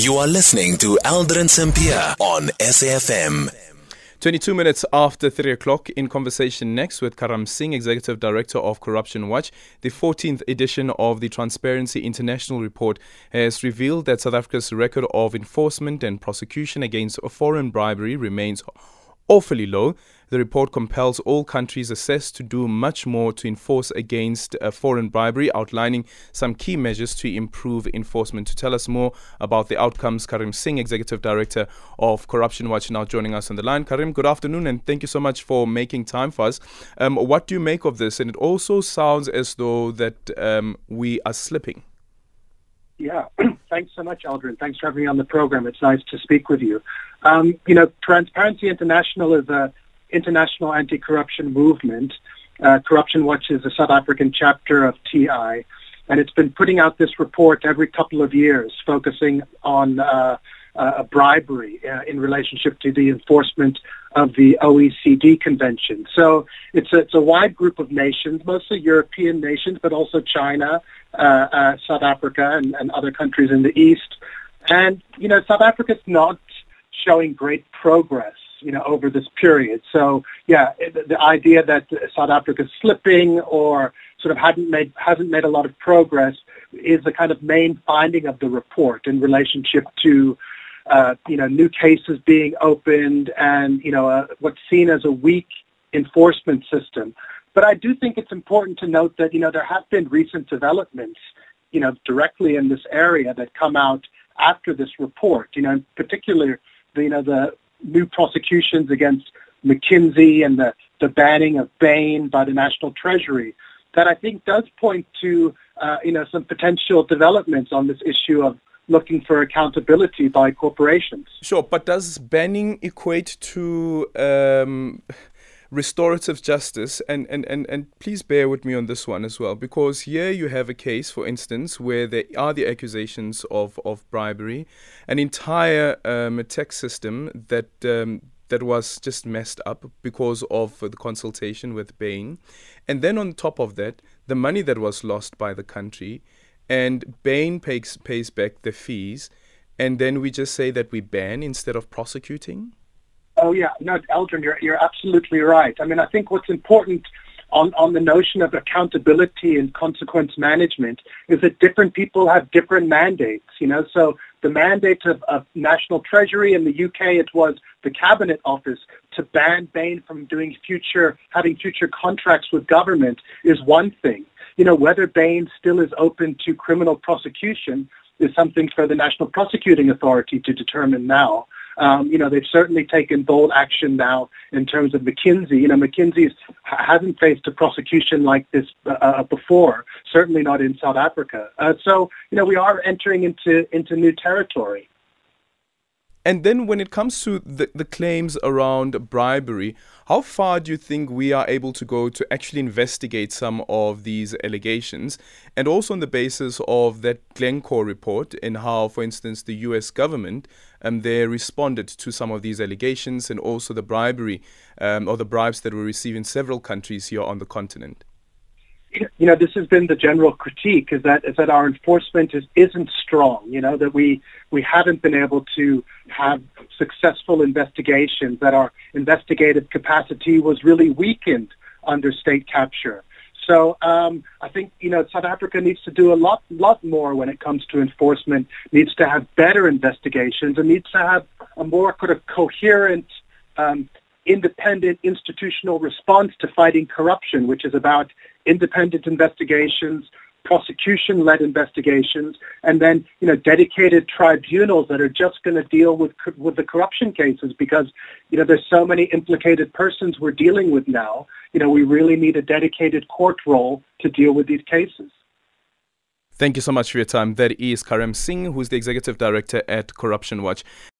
You are listening to Aldrin Sampear on SAFM. 22 minutes after 3 o'clock, in conversation next with Karam Singh, Executive Director of Corruption Watch. The 14th edition of the Transparency International report has revealed that South Africa's record of enforcement and prosecution against foreign bribery remains awfully low. The report compels all countries assessed to do much more to enforce against uh, foreign bribery, outlining some key measures to improve enforcement. To tell us more about the outcomes, Karam Singh, Executive Director of Corruption Watch, now joining us on the line. Karam, good afternoon, and thank you so much for making time for us. Um, what do you make of this? And it also sounds as though that um, we are slipping. Yeah, thanks so much, Aldrin. Thanks for having me on the program. It's nice to speak with you. Um, you know, Transparency International is a international anti-corruption movement. Uh, corruption Watch is a South African chapter of TI, and it's been putting out this report every couple of years, focusing on uh, uh, bribery uh, in relationship to the enforcement of the OECD convention. So it's a, it's a wide group of nations, mostly European nations, but also China, uh, uh, South Africa, and, and other countries in the East. And, you know, South Africa's not showing great progress you know, over this period. So, yeah, the, idea that South Africa is slipping or sort of hadn't made hasn't made a lot of progress is the kind of main finding of the report in relationship to, uh, you know, new cases being opened and you know uh, what's seen as a weak enforcement system. But I do think it's important to note that you know there have been recent developments, you know, directly in this area that come out after this report. You know, in particular, the, you know the new prosecutions against McKinsey and the, the banning of Bain by the National Treasury that I think does point to uh, you know some potential developments on this issue of looking for accountability by corporations. Sure, but does banning equate to um, restorative justice, and, and, and, and please bear with me on this one as well, because here you have a case, for instance, where there are the accusations of, of bribery, an entire um, tax system that um, that was just messed up because of the consultation with Bain, and then on top of that, the money that was lost by the country, and Bain pays pays back the fees, and then we just say that we ban instead of prosecuting. Oh yeah, no, Aldrin, you're you're absolutely right. I mean, I think what's important on on the notion of accountability and consequence management is that different people have different mandates. You know, so the mandate of, of National Treasury in the UK, it was the Cabinet Office to ban Bain from doing future having future contracts with government is one thing. You know, whether Bain still is open to criminal prosecution is something for the National Prosecuting Authority to determine now. Um, you know, they've certainly taken bold action now in terms of McKinsey. You know, McKinsey hasn't faced a prosecution like this uh, uh, before, certainly not in South Africa. Uh, so, you know, we are entering into, into new territory. And then when it comes to the, the claims around bribery, how far do you think we are able to go to actually investigate some of these allegations? And also on the basis of that Glencore report and how, for instance, the US government um, they responded to some of these allegations and also the bribery um, or the bribes that were received in several countries here on the continent you know, this has been the general critique is that is that our enforcement is, isn't strong. You know that we we haven't been able to have successful investigations. That our investigative capacity was really weakened under state capture. So um, I think you know South Africa needs to do a lot lot more when it comes to enforcement. Needs to have better investigations and needs to have a more kind of coherent um, independent institutional response to fighting corruption, which is about independent investigations, prosecution-led investigations, and then you know dedicated tribunals that are just going to deal with with the corruption cases because you know there's so many implicated persons we're dealing with now. You know we really need a dedicated court role to deal with these cases. Thank you so much for your time. That is Karam Singh, who's the executive director at Corruption Watch.